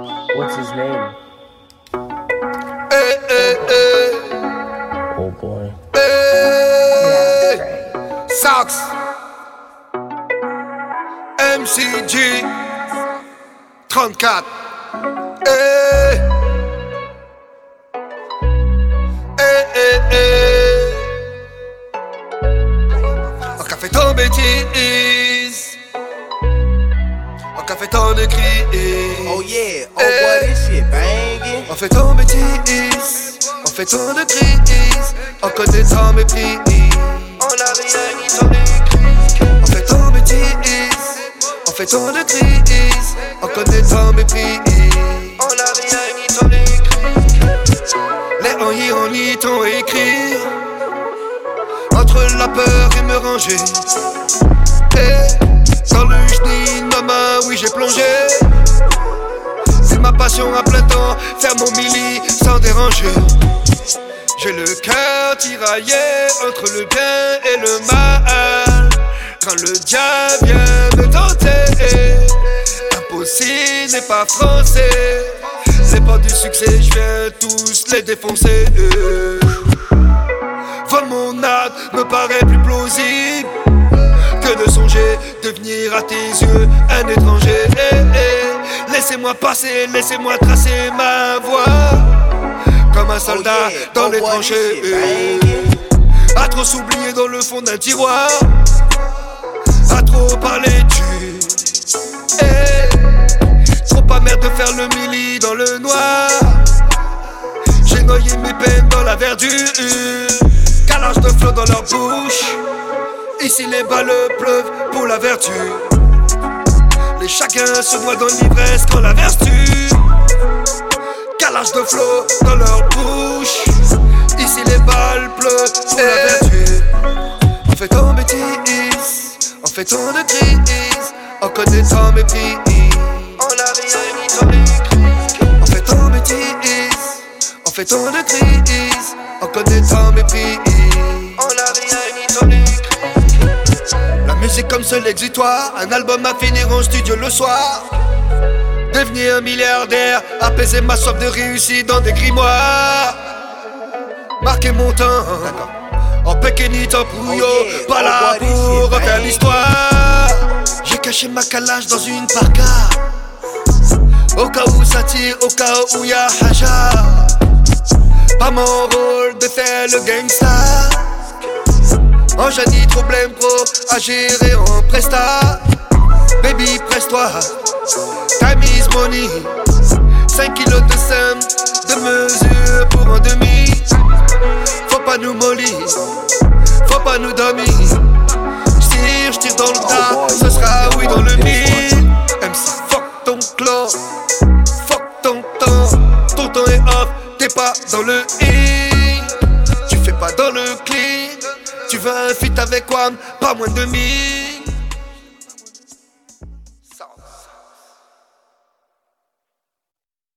What's his name? Hey, hey, hey. Oh boy. Hey. Sax. MCG. 34. Hey. Hey, hey, hey. On fait ton bêtise. Qu'a fait tant de cris. Oh yeah, oh boy, this shit banging. On fait ton bêtise, on fait ton de crise, on connaît ton mépris. On a rien ni ton écrit. On fait ton bêtise, on fait ton de crise, on connaît ton mépris. On a rien ni ton écrit. Les on y, on y ton écrit. Entre la peur et me ranger. Et À plein temps, faire mon mili sans déranger. J'ai le cœur tiraillé entre le bien et le mal. Quand le diable vient me tenter, impossible n'est pas français. C'est pas du succès, je viens tous les défoncer. Vol mon âme me paraît plus plausible que de songer devenir à tes yeux un étranger. Eh, eh. Laissez-moi passer, laissez-moi tracer ma voie comme un soldat Oh yeah, dans les tranchées. eh. À trop s'oublier dans le fond d'un tiroir, à trop parler tu. Eh. Trop amer de faire le mili dans le noir. J'ai noyé mes peines dans la verdure. Calage de flot dans leur bouche. Ici les balles pleuvent pour la vertu. Les chacun se noient dans l'ivresse quand la vertu. Calage de flot dans leur bouche. Ici les balles pleuvent pour la vertu. On fait ton bêtise, on fait ton de crise, on connaît ton mépris. On a rien ni. On fait ton bêtise, on fait ton de crise, on connaît ton mépris. On a rien ni musique comme seul exutoire, un album à finir en studio le soir. Devenir un milliardaire, apaiser ma soif de réussite dans des grimoires. Marquer mon temps, en péquenite, en pouillot, yeah, pas là pour refaire l'histoire. J'ai caché ma calage dans une parka. Au cas où ça tire, au cas où y'a haja. Pas mon rôle de faire le gangsta. En Janie, problème pro à gérer en presta. Baby, presse-toi. Time is money. 5 kilos de somme, de mesure pour un demi. Faut pas nous mollir, faut pas nous dormir. J'tire, j'tire dans le tas, ce sera oui dans le mille. MC, fuck ton clan, fuck ton temps. Ton temps est off, t'es pas dans le hit. Tu fais pas dans le clean. Tu veux un feat avec Wam, pas moins de 1000.